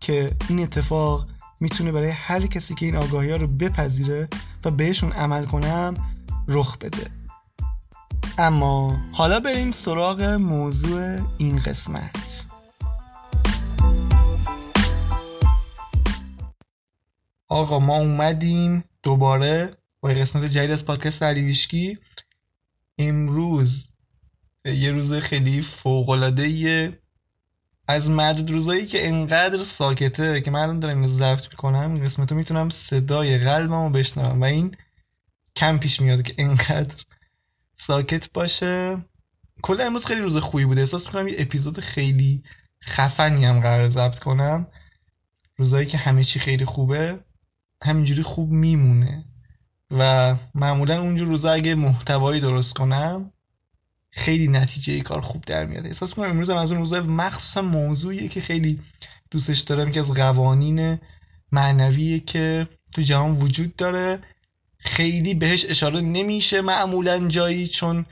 که این اتفاق می‌تونه برای هر کسی که این آگاهی ها رو بپذیره و بهشون عمل کنم رخ بده. اما حالا بریم سراغ موضوع این قسمت. آقا ما اومدیم دوباره با قسمت جدید از پادکست علی امروز یه روز خیلی فوق العاده از معدود روزایی که انقدر ساکته که من الان دارم اینو ضبط می‌کنم این قسمت رو می‌تونم صدای قلبم رو بشنوم و این کم پیش میاد که انقدر ساکت باشه. کل امروز خیلی روز خوبی بوده احساس می‌کنم یه اپیزود خیلی خفنی هم قرار ضبط کنم. روزایی که همه چی خیلی خوبه همینجوری خوب میمونه. و معمولا اونجور روزا اگه محتوایی درست کنم خیلی نتیجه ای کار خوب در میاد. احساس می‌کنم امروز هم از اون روزا مخصوصا موضوعیه که خیلی دوستش دارم که از قوانین معنویه که تو جهان وجود داره. خیلی بهش اشاره نمیشه معمولا جایی چون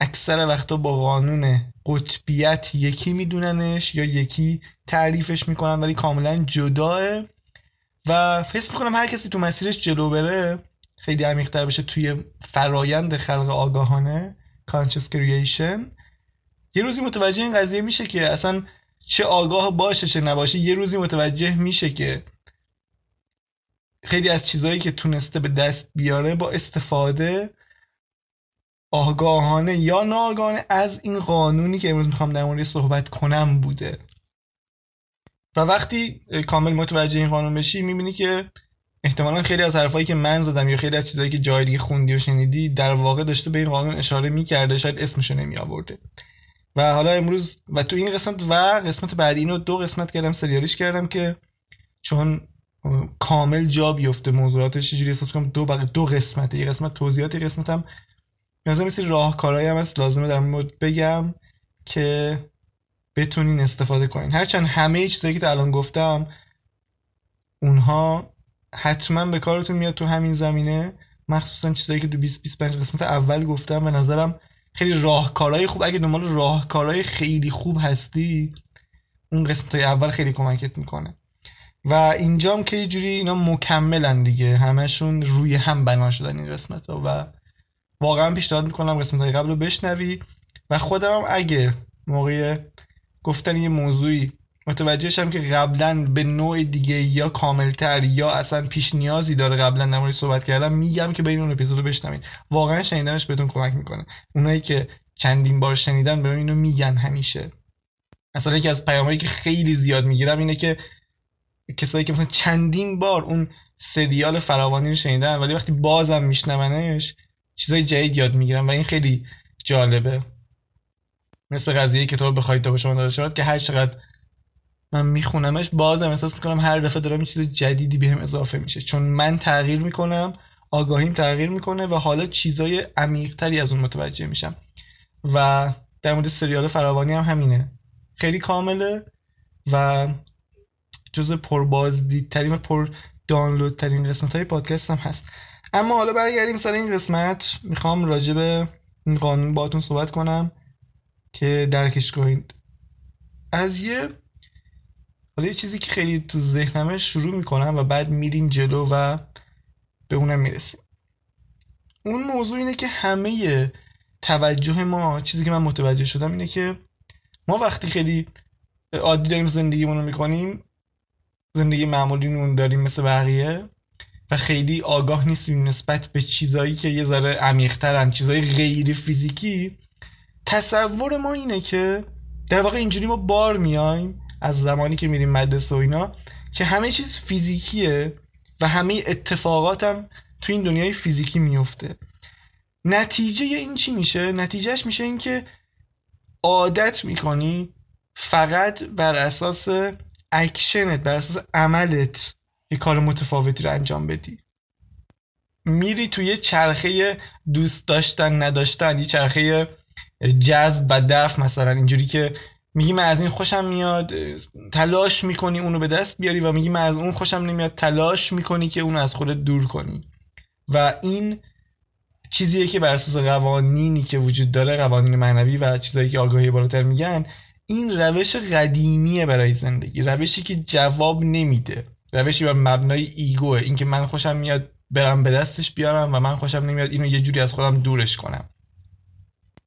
اکثر وقتا با قانون قطبیت یکی میدوننش یا یکی تعریفش می‌کنن ولی کاملا جداه. و فکر می‌کنم هر کسی تو مسیرش جلو بره خیلی عمیقتر بشه توی فرایند خلق آگاهانه. Conscious creation. یه روزی متوجه این قضیه میشه که اصلا چه آگاه باشه چه نباشه یه روزی متوجه میشه که خیلی از چیزهایی که تونسته به دست بیاره با استفاده آگاهانه یا ناآگاهانه از این قانونی که امروز می‌خوام در مورد صحبت کنم بوده. و وقتی کامل متوجه این قانون بشی می‌بینی که احتمالا خیلی از حرفایی که من زدم یا خیلی از چیزایی که جای دیگه خوندی و شنیدی در واقع داشته به این قانون اشاره می‌کرده شاید اسمشو نمی آورده و حالا امروز و تو این قسمت و قسمت بعدی اینو دو قسمت کردم سریالیش کردم که چون کامل جا بیفته موضوعاتش چجوری احساس کنم دو بقیه دو قسمته. یه قسمت توضیحات یه قسمت هم مثلا مثل راهکارهایی هم هست. لازمه در مورد بگم که بتونین استفاده کنین. هرچند همه چیزایی که الان گفتم اونها حتما به کارتون میاد تو همین زمینه. مخصوصا چیزایی که تو 2025 قسمت اول گفتم به نظرم خیلی راهکارهای خوب. اگه دنبال راهکارهای خیلی خوب هستی اون قسمت های اول خیلی کمکت می‌کنه. و اینجام که یه جوری اینا مکملن دیگه. همشون روی هم بنا شدن این قسمت ها و واقعا پیشنهاد می‌کنم قسمت های قبل رو بشنوی. و خودم اگه موقع گفتن یه موضوعی متوجه شم که قبلا به نوع دیگه یا کاملتر یا اصلا پیش نیازی داره قبلا در صحبت کردم میگم که برین اون اپیزودو بشنوید. واقعا شنیدنش بهتون کمک می‌کنه. اونایی که چندین بار شنیدن به اینو میگن همیشه. مثلا یکی از پیامایی که خیلی زیاد می‌گیرم اینه که کسایی که مثلا چندین بار اون سریال فراوانی رو شنیدن ولی وقتی بازم میشنونش چیزای جدید یاد می‌گیرم و این خیلی جالبه. مثل قضیه کتاب بخواید تا شما داده شد که هر چقدر من میخونمش بازم احساس می‌کنم هر دفعه دارم یه چیز جدیدی بهم اضافه میشه. چون من تغییر می‌کنم آگاهیم تغییر می‌کنه و حالا چیزای عمیقتری از اون متوجه میشم. و در مورد سریال فراوانی هم همینه. خیلی کامله و جز پربازدیدترین و پر دانلودترین قسمت های پادکست هم هست. اما حالا برگردیم سر این قسمت. می‌خوام راجع به این قانون باتون صحبت کنم که درکش کنید. از یه حالا یه چیزی که خیلی تو ذهنمه شروع می‌کنم و بعد میریم جلو و به اونم می‌رسیم. اون موضوع اینه که همه توجه ما چیزی که من متوجه شدم اینه که ما وقتی خیلی عادی داریم زندگیمون رو می‌کنیم زندگی معمولی داریم مثل بقیه و خیلی آگاه نیستیم نسبت به چیزایی که یه ذره عمیقترن چیزای غیر فیزیکی تصور ما اینه که در واقع اینجوری ما بار میایم از زمانی که میریم مدرسه و اینا که همه چیز فیزیکیه و همه اتفاقاتم تو این دنیای فیزیکی میفته نتیجه این چی میشه؟ نتیجهش میشه این که عادت می‌کنی فقط بر اساس اکشنت بر اساس عملت یه کار متفاوتی رو انجام بدی میری توی چرخه دوست داشتن نداشتن یه چرخه جذب و دفع مثلا اینجوری که میگی من از این خوشم میاد تلاش می‌کنی اونو به دست بیاری و میگی من از اون خوشم نمیاد تلاش می‌کنی که اونو از خودت دور کنی. و این چیزیه که بر اساس قوانینی که وجود داره قوانین معنوی و چیزایی که آگاهی بالاتر میگن این روش قدیمیه برای زندگی روشی که جواب نمیده روشی بر مبنای ایگوه. اینکه من خوشم میاد برم به دستش بیارم و من خوشم نمیاد اینو یه جوری از خودم دورش کنم.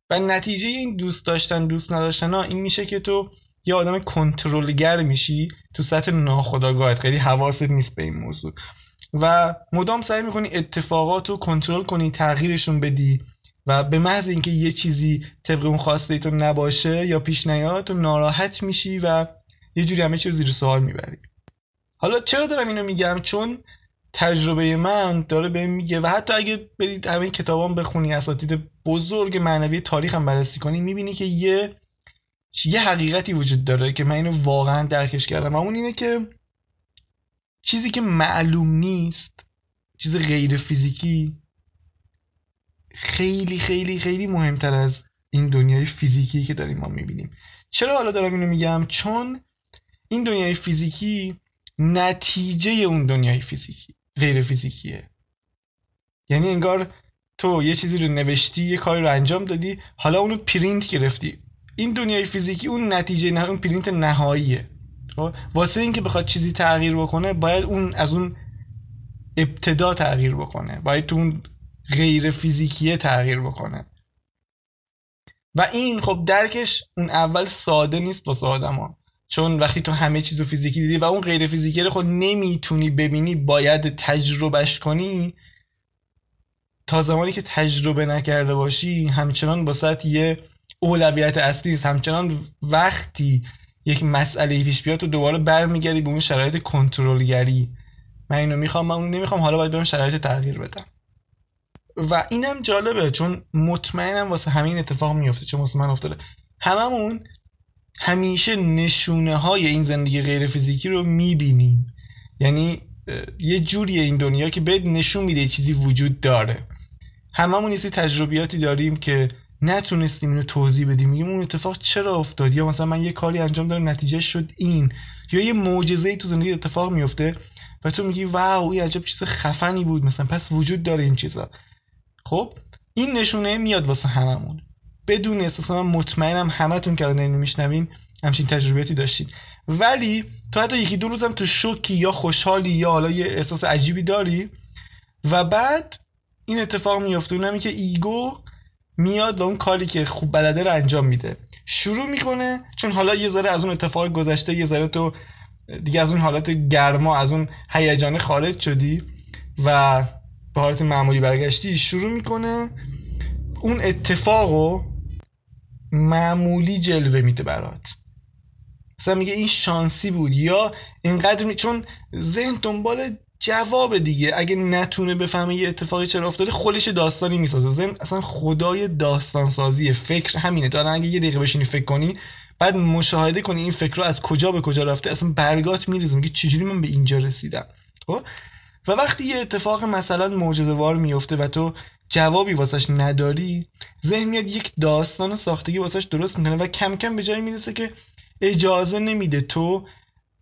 و نتیجه این دوست داشتن دوست نداشتن ها این میشه که تو یه آدم کنترلگر میشی تو سطح ناخودآگاهت. خیلی حواست نیست به این موضوع. و مدام سعی می‌کنی اتفاقات رو کنترل کنی تغییرشون بدی و به محض اینکه یه چیزی طبق اون خواسته تو نباشه یا پیش نیاد تو ناراحت میشی و یه جوری همه چی رو زیر سوال می‌بری. حالا چرا دارم اینو میگم؟ چون تجربه من داره بهم میگه و حتی اگه برید همین کتابان بخونی اساتید بزرگ معنوی تاریخ هم بررسی کنی می‌بینی که یه یه حقیقتی وجود داره که من اینو واقعا درکش کردم. و اون اینه که چیزی که معلوم نیست چیز غیر فیزیکی خیلی خیلی خیلی مهمتر از این دنیای فیزیکی که داریم ما می‌بینیم. چرا حالا دارم اینو میگم؟ چون این دنیای فیزیکی نتیجه اون دنیای فیزیکی. غیر فیزیکیه. یعنی انگار تو یه چیزی رو نوشتی یه کاری رو انجام دادی حالا اونو پرینت گرفتی. این دنیای فیزیکی اون نتیجه نه اون پرینت نهاییه. خب؟ واسه اینکه بخواد چیزی تغییر بکنه باید اون از اون ابتدا تغییر بکنه. باید تو اون غیر فیزیکیه تغییر بکنه. و این خب درکش اون اول ساده نیست واسه آدما. چون وقتی تو همه چیز رو فیزیکی دیدی و اون غیر فیزیکی رو خود نمی‌تونی ببینی باید تجربهش کنی. تا زمانی که تجربه نکرده باشی همچنان باسط یه اولویت اصلی است همچنان وقتی یک مسئله پیش بیاد تو دوباره برمیگردی به اون شرایط کنترلگری. من اینو می‌خوام من اونو نمی‌خوام حالا باید برم شرایط تغییر بدم. و اینم جالبه چون مطمئنم واسه همین اتفاق میفته چون واسه من افتاده. هممون همیشه نشونه های این زندگی غیر فیزیکی رو می‌بینیم. یعنی یه جوریه این دنیا که بهت نشون میده چیزی وجود داره. هممون یه تجربیاتی داریم که نتونستیم اینو توضیح بدیم. میگیم اون اتفاق چرا افتاد؟ یا مثلا من یه کاری انجام دادم نتیجه شد این. یا یه معجزه ای تو زندگی اتفاق میفته و تو میگی واو این عجب چیز خفنی بود مثلا پس وجود داره این چیزا. خب این نشونه میاد واسه هممون. بدون من مطمئنم همتون که اینو میشنوین همچین تجربیاتی داشتید ولی تو حتی یکی دو روزم تو شوکی یا خوشحالی یا حالا یه احساس عجیبی داری و بعد این اتفاق میفته اونمی که ایگو میاد و اون کاری که خوب بلده رو انجام میده. شروع می‌کنه چون حالا یه ذره از اون اتفاق گذشته یه ذره تو دیگه از اون حالت گرما از اون هیجان خارج شدی و به حالت معمولی برگشتی شروع می‌کنه اون اتفاقو معمولی جلوه میده برات. مثلا میگه این شانسی بود یا اینقدر می... چون ذهن دنبال جواب دیگه. اگه نتونه بفهمه یه اتفاقی چرا افتاده خودش داستانی می‌سازه. ذهن اصلا خدای داستان سازی فکر همینه. تو اگه یه دقیقه بشینی فکر کنی بعد مشاهده کنی این فکر رو از کجا به کجا رفته اصلا برگات میریزه. میگه چجوری من به اینجا رسیدم؟ خب؟ و وقتی یه اتفاق مثلا معجزه وار میفته و تو جوابی واسش نداری ذهن میاد یک داستان ساختگی واسش درست می‌کنه و کم کم به جایی می‌رسه که اجازه نمیده تو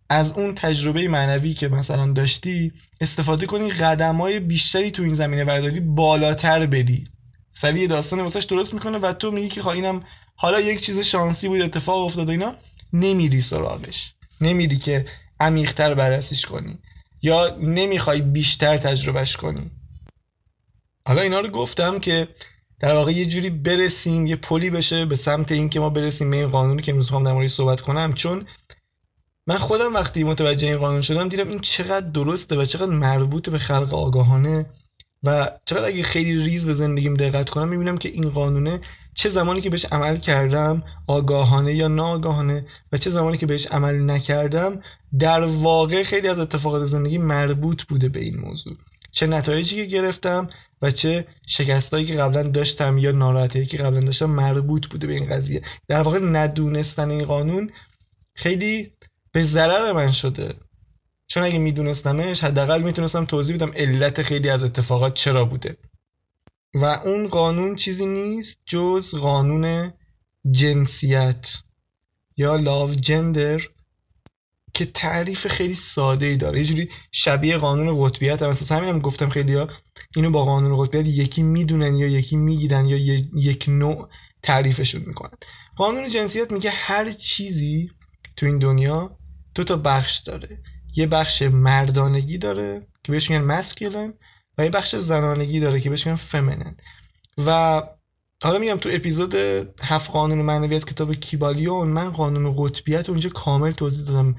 از اون تجربه معنوی که مثلا داشتی استفاده کنی قدم های بیشتری تو این زمینه برداری بالاتر بری. سریع داستان واسش درست می‌کنه و تو میگی که خب اینم حالا یک چیز شانسی بود اتفاق افتاد اینا نمیری سراغش. نمیری که عمیقتر بررسیش کنی یا نمی‌خوای بیشتر تجربهش کنی. حالا اینا رو گفتم که در واقع یه جوری برسیم یه پلی بشه به سمت اینکه ما برسیم به این قانونی که امروز می‌خوام در صحبت کنم. چون من خودم وقتی متوجه این قانون شدم دیدم این چقدر درسته و چقدر مربوط به خلق آگاهانه و چقدر اگه خیلی ریز به زندگیم دقت کنم می‌بینم که این قانونه چه زمانی که بهش عمل کردم آگاهانه یا ناآگاهانه و چه زمانی که بهش عمل نکردم در واقع خیلی از اتفاقات زندگی مربوط بوده به این موضوع. چه نتایجی که گرفتم و چه شکستایی که قبلا داشتم یا ناراحتی که قبلا داشتم مربوط بوده به این قضیه. در واقع ندونستن این قانون خیلی به ضرر من شده. چون اگه میدونستمش حداقل می‌تونستم توضیح بدم علت خیلی از اتفاقات چرا بوده. و اون قانون چیزی نیست جز قانون جنسیت یا لاو جندر که تعریف خیلی ساده ای داره. یه جوری شبیه قانون قطبیت هم. اساس همینم گفتم خیلی ها اینو با قانون قطبیت یکی می‌دونن یا یکی می‌گیرن یا یک نوع تعریفشون می‌کنن. قانون جنسیت میگه هر چیزی تو این دنیا دو تا بخش داره. یه بخش مردانگی داره که بهش میگن مسکولن و یه بخش زنانگی داره که بهش میگن فمینن و حالا میگم تو اپیزود هفت قانون معنوی از کتاب کیبالیون من قانون قطبیت اونجا کامل توضیح دادم.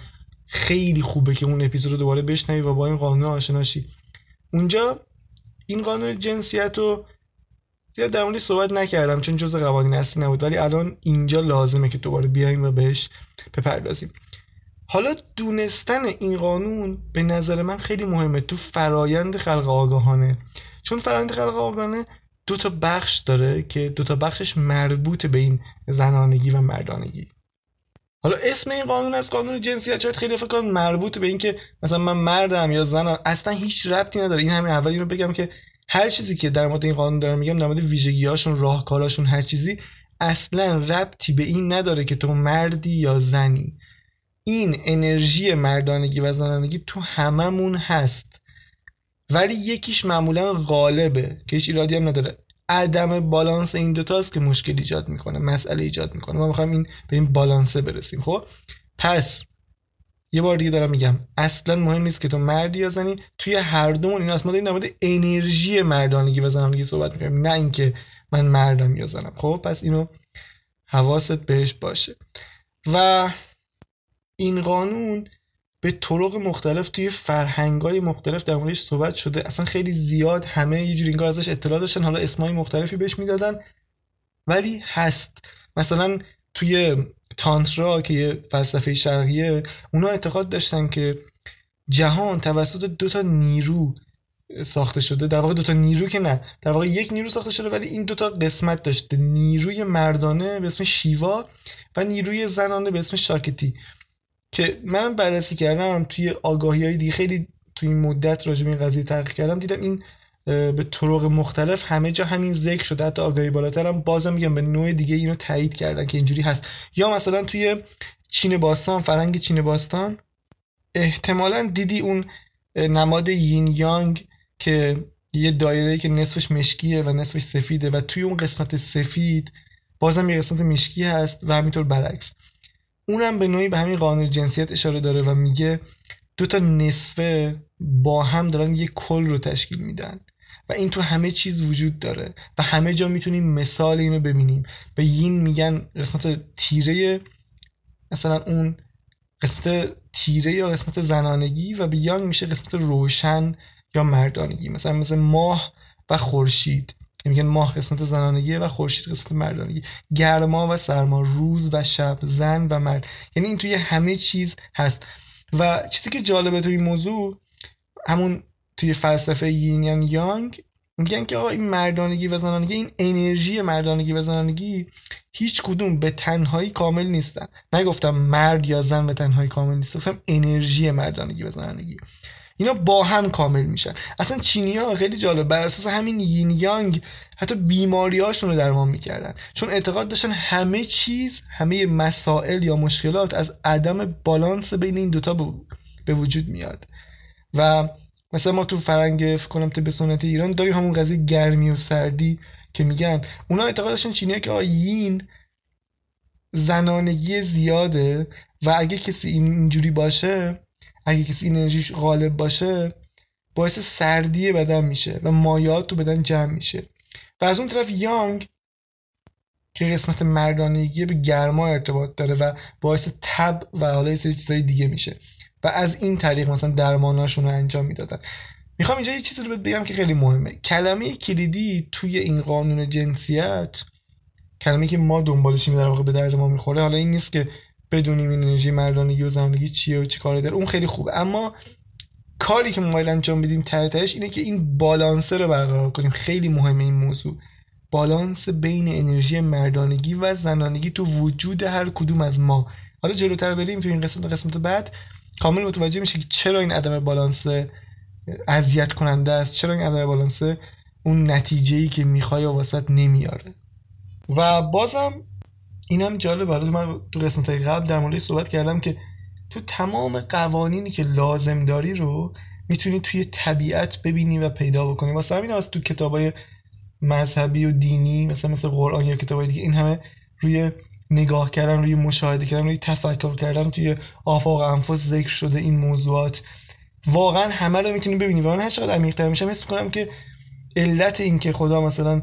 خیلی خوبه که اون اپیزود رو دوباره بشنوی و با این قانون آشناشی اونجا این قانون جنسیت رو زیاد در موردش صحبت نکردم چون جز قوانین اصلی نبود ولی الان اینجا لازمه که دوباره بیایم و بهش بپردازیم. حالا دونستن این قانون به نظر من خیلی مهمه. تو فرایند خلق آگاهانه. چون فرایند خلق آگاهانه دو تا بخش داره که دو تا بخشش مربوط به این زنانگی و مردانگی. حالا اسم این قانون از قانون جنسیت شاید خیلی فکر کنن مربوط به اینکه مثلا من مردم یا زنم اصلا هیچ ربطی نداره. این همین اول رو بگم که هر چیزی که در مورد این قانون دارم میگم در مورد ویژگیهاشون راهکاراشون هر چیزی اصلا ربطی به این نداره که تو مردی یا زنی. این انرژی مردانگی و زنانگی تو هممون هست. ولی یکیش معمولا غالبه که هیچ ایرادی هم نداره. عدم بالانس این دوتاست که مشکل ایجاد می‌کنه مسئله ایجاد می‌کنه. ما می‌خوایم این به این بالانسه برسیم خب؟ پس یه بار دیگه دارم میگم اصلا مهم نیست که تو مردی یا زنی توی هر دومون این ما داریم در انرژی مردانگی و زنانگی صحبت می‌کنیم نه اینکه من مردم یا زنم. خب؟ پس اینو حواست بهش باشه. و این قانون به طرق مختلف توی فرهنگای مختلف در موردش صحبت شده. اصلا خیلی زیاد همه یه جوری انگار ازش اطلاع داشتن. حالا اسمای مختلفی بهش می‌دادن. ولی هست. مثلا توی تانترا که یه فلسفه شرقیه اونا اعتقاد داشتن که جهان توسط دو تا نیرو ساخته شده. در واقع دو تا نیرو که نه. در واقع یک نیرو ساخته شده ولی این دو تا قسمت داشته. نیروی مردانه به اسم شیوا و نیروی زنانه به اسم شاکتی. که من بررسی کردم توی آگاهی های دیگه خیلی توی این مدت راجع به این قضیه تحقیق کردم دیدم این به طرق مختلف همه جا همین ذکر شده حتی آگاهی بالاتر هم بازم میگم به نوع دیگه اینو تایید کردن که اینجوری هست. یا مثلا توی چین باستان فرنگ چین باستان احتمالا دیدی اون نماد یین یانگ که یه دایره که نصفش مشکیه و نصفش سفیده و توی اون قسمت سفید بازم یه قسمت مشکی هست و همینطور برعکس. اونم به نوعی به همین قانون جنسیت اشاره داره و میگه دو تا نصفه با هم دارن یه کل رو تشکیل میدن. و این تو همه چیز وجود داره و همه جا می‌تونیم مثال اینو ببینیم. به یین میگن قسمت تیره مثلا اون قسمت تیره یا قسمت زنانگی و به یانگ میشه قسمت روشن یا مردانگی. مثلا مثل ماه و خورشید. میگن ماه قسمت زنانگیه و خورشید قسمت مردانگی. گرما و سرما روز و شب زن و مرد. یعنی این توی همه چیز هست. و چیزی که جالبه توی این موضوع همون توی فلسفه یین یانگ میگن که آقا این مردانگی و زنانگی این انرژی مردانگی و زنانگی هیچ کدوم به تنهایی کامل نیستن. نگفتم مرد یا زن به تنهایی کامل نیست گفتم انرژی مردانگی و زنانگی. اینا با هم کامل میشن. اصلا چینی ها خیلی جالب. بر اساس همین یین یانگ حتی بیماری هاشون رو درمان می‌کردن. چون اعتقاد داشتن همه چیز همه مسائل یا مشکلات از عدم بالانس بین این دوتا به وجود میاد. و مثلا ما تو فرنگ فکر کنم به سنت ایران داریم همون قضیه گرمی و سردی که میگن. اونا اعتقاد داشتن چینی ها که آیین زنانگی زیاده و اگه کسی اینجوری باشه اگه کسی انرژیش غالب باشه باعث سردی بدن میشه و مایات تو بدن جمع میشه. و از اون طرف یانگ که قسمت مردانگی به گرما ارتباط داره و باعث تب و حالا یه سری چیزای دیگه میشه. و از این طریق مثلا درماناشون رو انجام می‌دادن. می‌خوام اینجا یه چیزی رو بگم که خیلی مهمه. کلمه کلیدی توی این قانون جنسیت کلمه که ما دنبالشیم در واقع به درد ما می‌خوره حالا این نیست که بدونیم این انرژی مردانگی و زنانگی چیه و چی کاری داره. اون خیلی خوبه. اما کاری که ما انجام بدیم تحتش اینه که این بالانس رو برقرار کنیم. خیلی مهمه این موضوع. بالانس بین انرژی مردانگی و زنانگی تو وجود هر کدوم از ما. حالا جلوتر بریم تو این قسمت قسمت بعد. کامل متوجه میشه که چرا این عدم بالانس اذیت کننده است؟ چرا این عدم بالانس اون نتیجه ای که می‌خوای واسط نمیاره؟ و بازم اینم جالب. حالا من تو قسمت قبل در مورد صحبت کردم که تو تمام قوانینی که لازم داری رو می‌تونی توی طبیعت ببینی و پیدا بکنی. واسه همین از تو کتابای مذهبی و دینی مثلا مثل قرآن یا کتابای دیگه این همه روی نگاه کردن روی مشاهده کردن روی تفکر کردن توی آفاق انفس ذکر شده این موضوعات. واقعا همه رو می‌تونی ببینی. و من هر چقدر عمیق‌تر میشم حس می‌کنم که علت این که خدا مثلا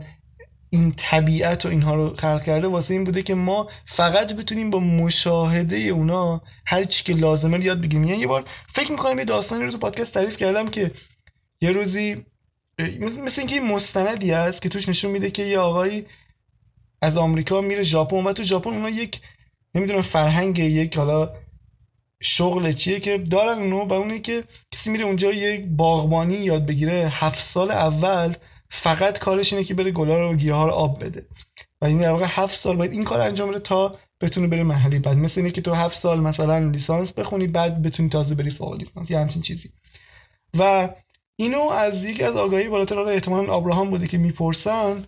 این طبیعت و اینها رو خلق کرده واسه این بوده که ما فقط بتونیم با مشاهده اونا هر چی که لازمه یاد بگیریم. یعنی یه بار فکر می‌کنم یه داستانی رو تو پادکست تعریف کردم که یه روزی مثل اینکه این مستندی است که توش نشون میده که یه آقایی از آمریکا میره ژاپن. و تو ژاپن اونا یک نمی‌دونم فرهنگ یک حالا شغل چیه که دارن اونو و اونه که کسی میره اونجا یک باغبانی یاد بگیره. هفت سال اول فقط کارش اینه که بره گلا رو گیاه رو آب بده. و این در واقع هفت سال باید این کار انجام بده تا بتونه بره محلی. بعد مثل اینه که تو هفت سال مثلا لیسانس بخونی بعد بتونی تازه بری فوق لیسانس. یا همچین چیزی. و اینو از یکی از آگاهی بالاتر رو احتمالا آبراهام بوده که می‌پرسن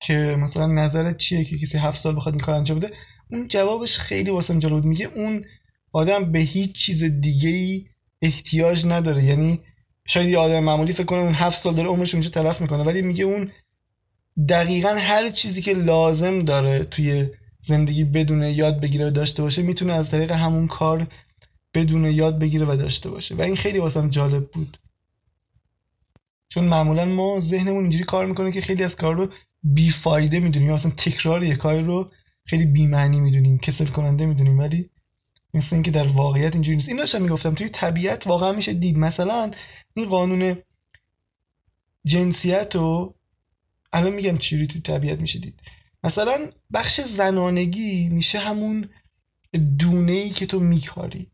که مثلا نظرت چیه که کسی هفت سال بخواد این کار انجام بده؟ اون جوابش خیلی واسم جالب میگه اون آدم به هیچ چیز دیگه ای احتیاج نداره. یعنی شاید یه آدم معمولی فکر کنه اون هفت سال داره عمرش اونجا تلف می‌کنه ولی میگه اون دقیقا هر چیزی که لازم داره توی زندگی بدونه یاد بگیره و داشته باشه می‌تونه از طریق همون کار بدونه یاد بگیره و داشته باشه. و این خیلی واسم جالب بود. چون معمولا ما ذهنمون اینجوری کار می‌کنه که خیلی از کار رو بیفایده می‌دونیم. مثلا تکرار یه کاری رو خیلی بیمعنی می‌دونیم. کسل کننده می‌دونیم. ولی مثل اینکه در واقعیت اینجوری نیست. این داشتم می‌گفتم توی طبیعت واقعا میشه دید. مثلا این قانون جنسیت رو الان میگم چیری توی طبیعت میشه دید. مثلا بخش زنانگی میشه همون دونه ای که تو میکاری.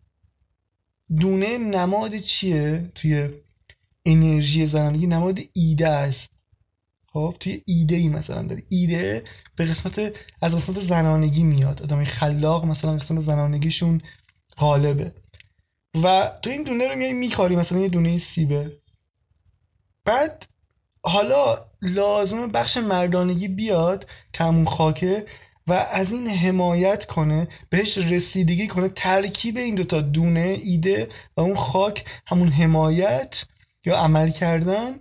دونه نماد چیه توی انرژی زنانگی؟ نماد ایده است. خب توی ایده ای مثلا داری. ایده به قسمت از قسمت زنانگی میاد. آدم خلاق مثلا قسمت زنانگیشون غالبه. و تو این دونه رو میای میکاری مثلا یه دونه سیبه. بعد حالا لازم بخش مردانگی بیاد که همون خاکه و از این حمایت کنه بهش رسیدگی کنه ترکیب این دوتا دونه ایده و اون خاک همون حمایت یا عمل کردن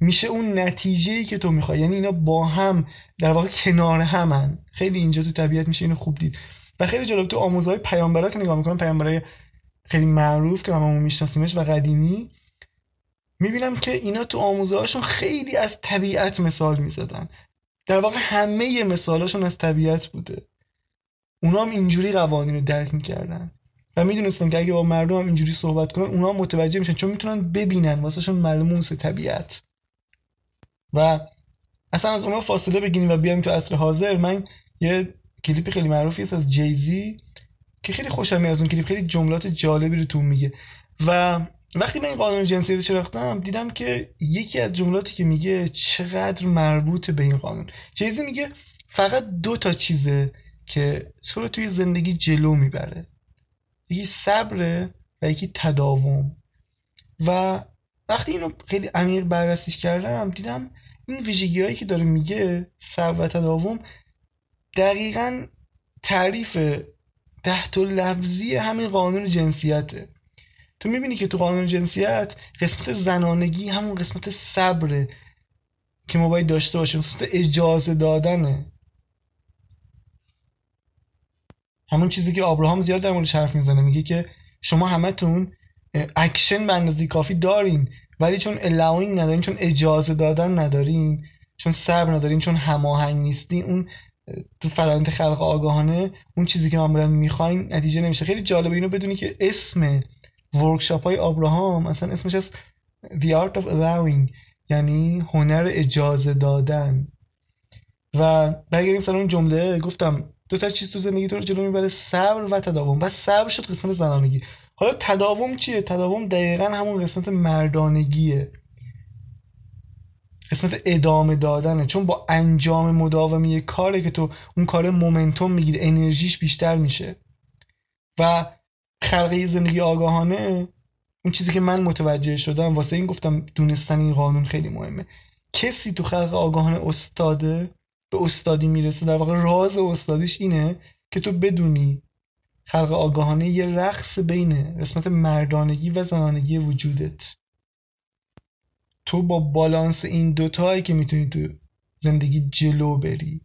میشه اون نتیجه ای که تو می‌خوای. یعنی اینا با هم در واقع کنار همن. خیلی اینجا تو طبیعت میشه اینو خوب دید. و خیلی جالب تو آموزهای پیامبرا که نگاه می‌کنم پیامبرای خیلی معروف که هممون میشناسیمش و قدیمی می‌بینم که اینا تو آموزهاشون خیلی از طبیعت مثال می‌زدن. در واقع همه مثالاشون از طبیعت بوده. اونا هم اینجوری قوانین رو درک می‌کردن. و می‌دونستن که اگه با مردم هم اینجوری صحبت کنن اونا متوجه میشن چون می‌تونن ببینن واسهشون ملموس طبیعت. و اصلا از اونا فاصله بگیریم و بیایم تو عصر حاضر. من یه کلیپ خیلی معروفی است از جیزی که خیلی خوشم میاد از اون کلیپ. خیلی جملات جالبی رو تو میگه. و وقتی من این قانون جنسیت شناختم دیدم که یکی از جملاتی که میگه چقدر مربوط به این قانون. جیزی میگه فقط دو تا چیزه که تو رو توی زندگی جلو می‌بره. یکی صبره و یکی تداوم. و وقتی اینو خیلی عمیق بررسیش کردم دیدم این ویژگی هایی که داره میگه صبر و تداوم دقیقا تعریف تحت لفظی همین قانون جنسیته. تو می‌بینی که تو قانون جنسیت قسمت زنانگی همون قسمت صبره که ما باید داشته باشیم قسمت اجازه دادنه. همون چیزی که آبراهام زیاد در موردش حرف می‌زنه میگه که شما همتون اکشن به اندازه کافی دارین. ولی چون allowing ندارین چون اجازه دادن ندارین چون صبر ندارین چون هماهنگ نیستین اون تو فرآیند خلق آگاهانه اون چیزی که معمولا می‌خواین نتیجه نمیشه. خیلی جالبه اینو بدونی که اسم workshop های ابراهام اصلا اسمش از The Art of Allowing یعنی هنر اجازه دادن. و برگردیم سر اون جمله. گفتم دو تا چیز تو زندگی تو رو جلو می‌بره صبر و تداوم. و صبر شد قسمت زنانگی. حالا تداوم چیه؟ تداوم دقیقا همون قسمت مردانگیه. قسمت ادامه دادنه. چون با انجام مداومی کاره که تو اون کار مومنتوم می‌گیره انرژیش بیشتر میشه. و خلقه زندگی آگاهانه اون چیزی که من متوجه شدم واسه این گفتم دونستن این قانون خیلی مهمه. کسی تو خلق آگاهانه استاده به استادی می‌رسه. در واقع راز استادیش اینه که تو بدونی خلق آگاهانه یه رقص بین قسمت مردانگی و زنانگی وجودت. تو با بالانس این دوتایی که می‌تونی تو زندگی جلو بری.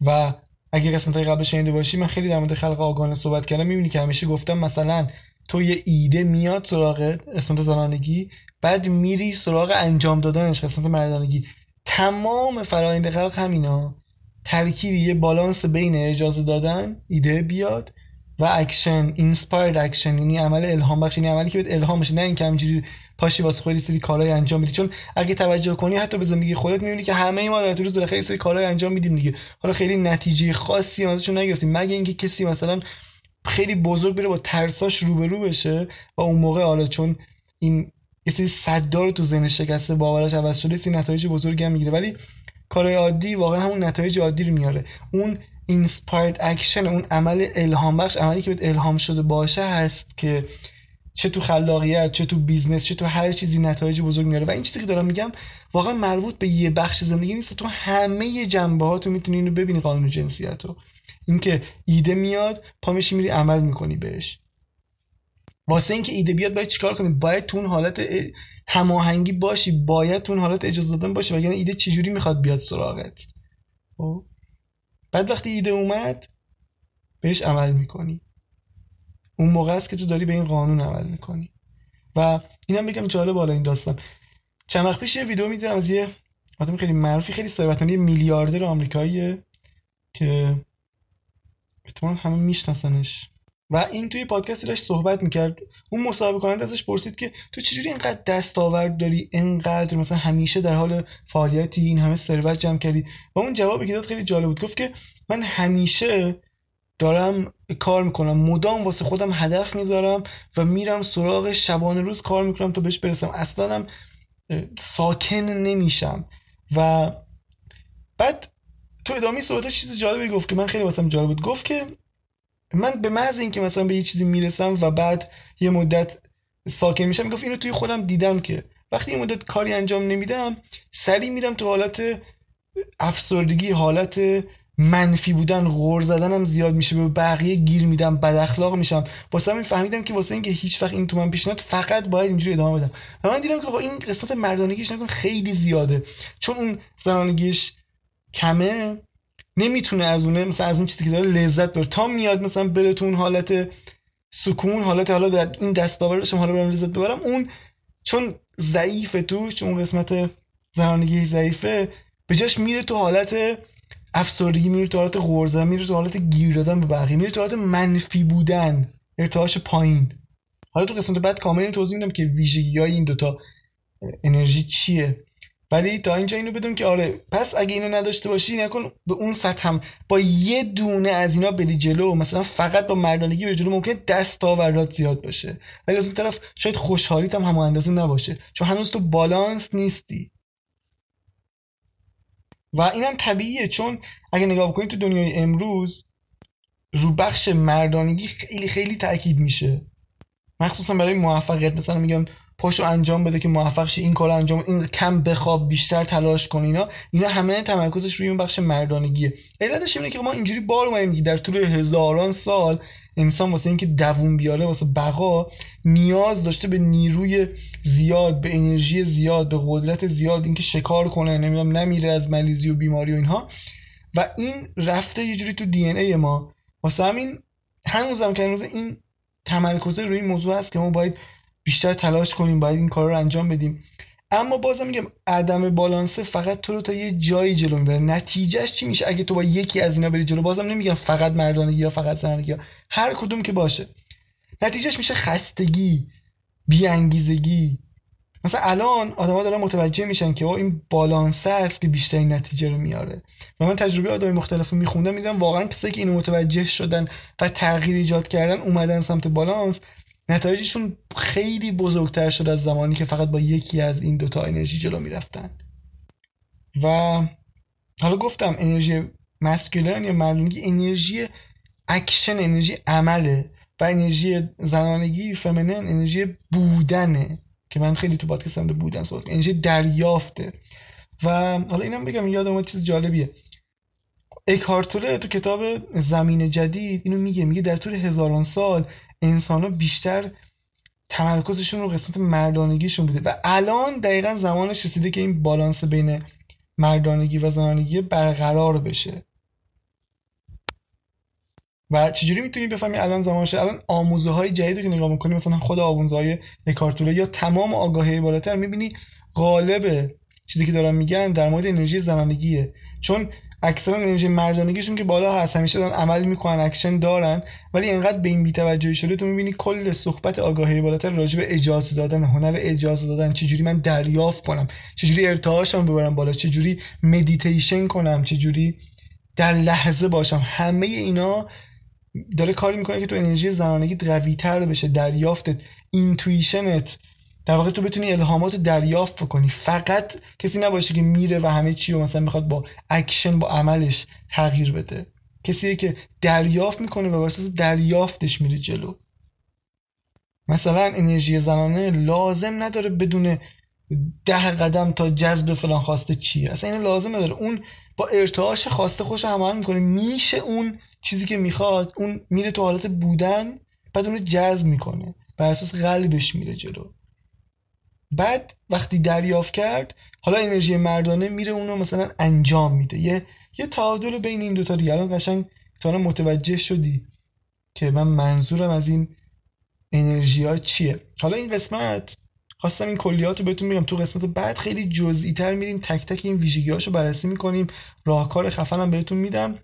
و اگه قسمت قبل شنیده باشی من خیلی در مورد خلق آگاهانه صحبت کردم. می‌بینی که همیشه گفتم مثلا تو یه ایده میاد سراغ قسمت زنانگی بعد میری سراغ انجام دادنش قسمت مردانگی. تمام فرایند خلق همینا ترکیبی یه بالانس بین اجازه دادن ایده بیاد و action inspired action یعنی عمل الهام بخش یعنی عملی که بهت الهام بشه نه اینکه همینجوری پاشی واسه خودت سری کارهای انجام میدی چون اگه توجه کنی حتی به زندگی خودت می‌بینی که همه ما در روز بالاخره سری کارهای انجام میدیم دیگه. حالا خیلی نتیجه خاصی ازشون نگرفتیم. مگه اینکه کسی مثلا خیلی بزرگ بره با ترساش روبرو بشه و اون موقع حالا چون این یه سری سد رو تو ذهن شکسته باورش عوض شده یه سری نتایج بزرگی هم می‌گیره. ولی کارهای عادی واقعا همون نتایج عادی رو میاره. اون inspired action اون عمل الهام بخش عملی که بهت الهام شده باشه هست که چه تو خلاقیت چه تو business چه تو هر چیزی نتایج بزرگ میاره. و این چیزی که دارم میگم واقعا مربوط به یه بخش زندگی نیست. تو همه جنبه ها تو می‌تونی اینو ببینی قانون جنسیت اینکه ایده میاد پا میشی میری عمل می‌کنی بهش. واسه اینکه ایده بیاد باید چیکار کنی؟ باید تو اون حالت هماهنگی باشی باید اون حالت اجازه دادن باشی وگرنه ایده چجوری می‌خواد بیاد سراغت؟ خب؟ بعد وقتی ایده اومد بهش عمل می‌کنی. اون موقع است که تو داری به این قانون عمل می‌کنی. و اینم بگم جالب بالا این داستان. چند وقت پیش یه ویدیو می‌دیدم از یه آدم خیلی معروفی خیلی ثروتمند یه میلیاردر آمریکاییه که احتمال همه میشناسنش. و این توی پادکستی داشت صحبت می‌کرد. اون مصاحبه کننده ازش پرسید که تو چجوری اینقدر دستاورد داری؟ اینقدر مثلا همیشه در حال فعالیتی این همه ثروت جمع کردی؟ و اون جوابی که داد خیلی جالب بود. گفت که من همیشه دارم کار می‌کنم. مدام واسه خودم هدف می‌ذارم و میرم سراغ شبانه روز کار می‌کنم تا بهش برسم. اصلا ساکن نمیشم. و بعد تو ادامه صحبتش چیز جالبی گفت که من خیلی واسم جالب بود. گفت که من به محض اینکه مثلا به یه چیزی می‌رسم و بعد یه مدت ساکن میشم گفت اینو توی خودم دیدم که وقتی یه مدت کاری انجام نمیدم سری میرم تو حالت افسردگی حالت منفی بودن غور زدنم زیاد میشه به بقیه گیر میدم بد اخلاق میشم. واسه همین فهمیدم که واسه اینکه هیچ وقت این تو من پیش فقط باید اینجوری ادامه بدم. و من دیدم که این قسمت مردانگیش نکن خیلی زیاده. چون اون زنانگیش کمه نمی‌تونه از اونه مثلا از اون چیزی که داره لذت بره تا میاد مثلا بره تو اون حالت سکون حالت حالا در این دستاوردشم حالا برم لذت ببرم. اون چون ضعیفه توش چون قسمت زنانگی ضعیفه به جاش میره تو حالت افسردگی میره تو حالت غرزه میره تو حالت گیر دادن به بقیه میره تو حالت منفی بودن ارتعاش پایین. حالا تو قسمت بعد کامل توضیح میدم که ویژگی های این دوتا انرژی چیه. ولی تا اینجا اینو بدون که آره پس اگه اینو نداشته باشی نکن به اون سطح هم. با یه دونه از اینا بری جلو. مثلا فقط با مردانگی بری جلو ممکنه دستاوردات زیاد باشه. ولی از اون طرف شاید خوشحالیت هم همه اندازه نباشه. چون هنوز تو بالانس نیستی. و اینم طبیعیه چون اگه نگاه بکنید تو دنیای امروز رو بخش مردانگی خیلی خیلی تاکید میشه. مخصوصا برای موفقیت. مثلا میگن پاشو انجام بده که موفق شی این کار انجام این کم بخواب بیشتر تلاش کن اینا اینا همه تمرکزش روی اون بخش مردانگیه. علتش اینه که ما اینجوری بار اومدیم در طول هزاران سال انسان واسه اینکه دووم بیاره واسه بقا نیاز داشته به نیروی زیاد به انرژی زیاد به قدرت زیاد اینکه شکار کنه نمی‌دونم نمیره از ملیزی و بیماری و اینها. و این رفته یه جوری تو دی ای ما. واسه همین هنوزم که هنوز این تمرکز روی این موضوع هست که ما باید بیشتر تلاش کنیم باید این کار رو انجام بدیم. اما بازم میگم عدم بالانسه فقط تو رو تا یه جایی جلو می‌بره. نتیجهش چی میشه؟ اگه تو با یکی از اینا بری جلو بازم نمیگم فقط مردانگی یا فقط زنانگی. یا هر کدوم که باشه. نتیجهش میشه خستگی بیانگیزگی. مثلا الان آدما دارن متوجه میشن که این بالانسه است که بیشترین نتیجه رو میاره. و من تجربه آدمای مختلف رو میخوندم میدم واقعا کسایی که اینو متوجه شدن و تغییر ایجاد کردن اومدن سمت بالانس. نتایجشون خیلی بزرگتر شد از زمانی که فقط با یکی از این دوتا انرژی جلو می‌رفتن. و حالا گفتم انرژی masculine یا مردونگی انرژی اکشن انرژی عمله و انرژی زنانگی feminine انرژی بودنه که من خیلی تو پادکستم به بودن صحبت انرژی دریافته. و حالا اینم بگم یادم چیز جالبیه. اکهارت توله تو کتاب زمین جدید اینو میگه میگه در طول هزاران سال انسان ها بیشتر تمرکزشون رو قسمت مردانگیشون بوده. و الان دقیقا زمانش رسیده که این بالانس بین مردانگی و زنانگی برقرار بشه. و چجوری می‌تونی بفهمی الان زمانشه الان آموزه های جدید که نگاه می‌کنی مثلا خود آموزه های اکهارت توله یا تمام آگاهی بالاتر می‌بینی غالب چیزی که دارن میگن در مورد انرژی زنانگیه. چون اکثرا انرژی مردانگیشون که بالا هست همیشه دارن عمل می‌کنن اکشن دارن ولی اینقدر به این بی‌توجهی شده تو می‌بینی کل صحبت آگاهی بالاتر راجع به اجازه دادن هنر اجازه دادن چجوری من دریافت کنم چجوری ارتعاشم ببرم بالا چجوری مدیتیشن کنم چجوری در لحظه باشم. همه اینا داره کاری می‌کنه که تو انرژی زنانگی قوی تر بشه دریافتت اینتویشنت در واقع تو بتونی الهامات دریافت کنی فقط کسی نباشه که میره و همه چی رو مثلا می‌خواد با اکشن با عملش تغییر بده. کسی که دریافت می‌کنه بر اساس دریافتش میره جلو. مثلا انرژی زنانه لازم نداره بدون ده قدم تا جذب فلان خواسته چیه. اصلا اینو لازم نداره. اون با ارتعاش خواسته خوش هماهنگ می‌کنه. میشه اون چیزی که می‌خواد اون میره تو حالت بودن بعد اون جذب می‌کنه. بر اساس قلبش میره جلو. بعد وقتی دریافت کرد حالا انرژی مردانه میره اونو مثلا انجام میده. یه یه تعادل بین این دوتا دیگه. الان قشنگ تا متوجه شدی که من منظورم از این انرژی ها چیه. حالا این قسمت خواستم این کلیات رو بهتون میگم تو قسمت بعد خیلی جزئی تر میریم. تک تک این ویژگی هاشو بررسی می‌کنیم. راهکار خفنم بهتون میدم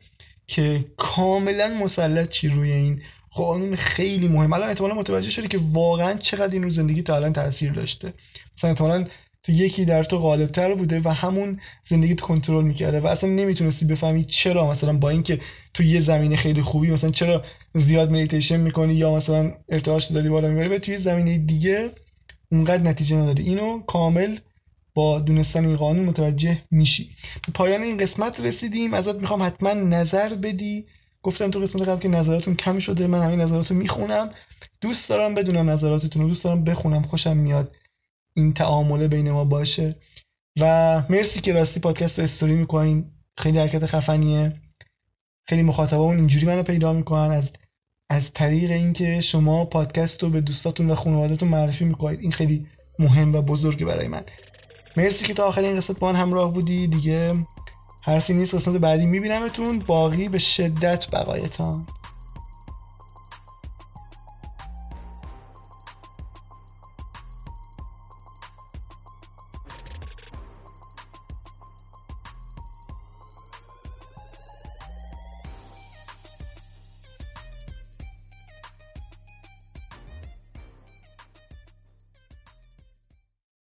که کاملا مسلط چی روی این قانون خیلی مهم. الان احتمالا متوجه شدی که واقعا چقدر این رو زندگی تا الان تاثیر داشته. مثلا احتمالا تو یکی در تو غالبتر بوده و همون زندگی تو کنترل می‌کرده و اصلا نمی‌تونستی بفهمی چرا مثلا با اینکه تو یه زمینه خیلی خوبی مثلا چرا زیاد مدیتیشن می‌کنی یا مثلا ارتعاش داری بالا می‌بری و توی زمینه دیگه اونقدر نتیجه نداری. اینو کامل با دونستن این قانون متوجه میشی. پایان این قسمت رسیدیم. ازت می‌خوام حتما نظر بدی. گفتم تو قسمت قبل که نظراتون کم شده من همین نظراتو می‌خونم. دوست دارم بدونم نظراتتون رو دوست دارم بخونم خوشم میاد این تعامله بین ما باشه. و مرسی که راستی پادکست رو استوری می‌کنین. خیلی حرکت خفنیه. خیلی مخاطبمون اینجوری منو پیدا می‌کنن از از طریق اینکه شما پادکست رو به دوستاتون و خانوادهتون معرفی می‌کنید. این خیلی مهم و بزرگه برای من. مرسی که تا آخر این قسمت با من همراه بودی. دیگه حرفی نیست قسمت بعدی میبینمتون. باقی به شدت بقایتان.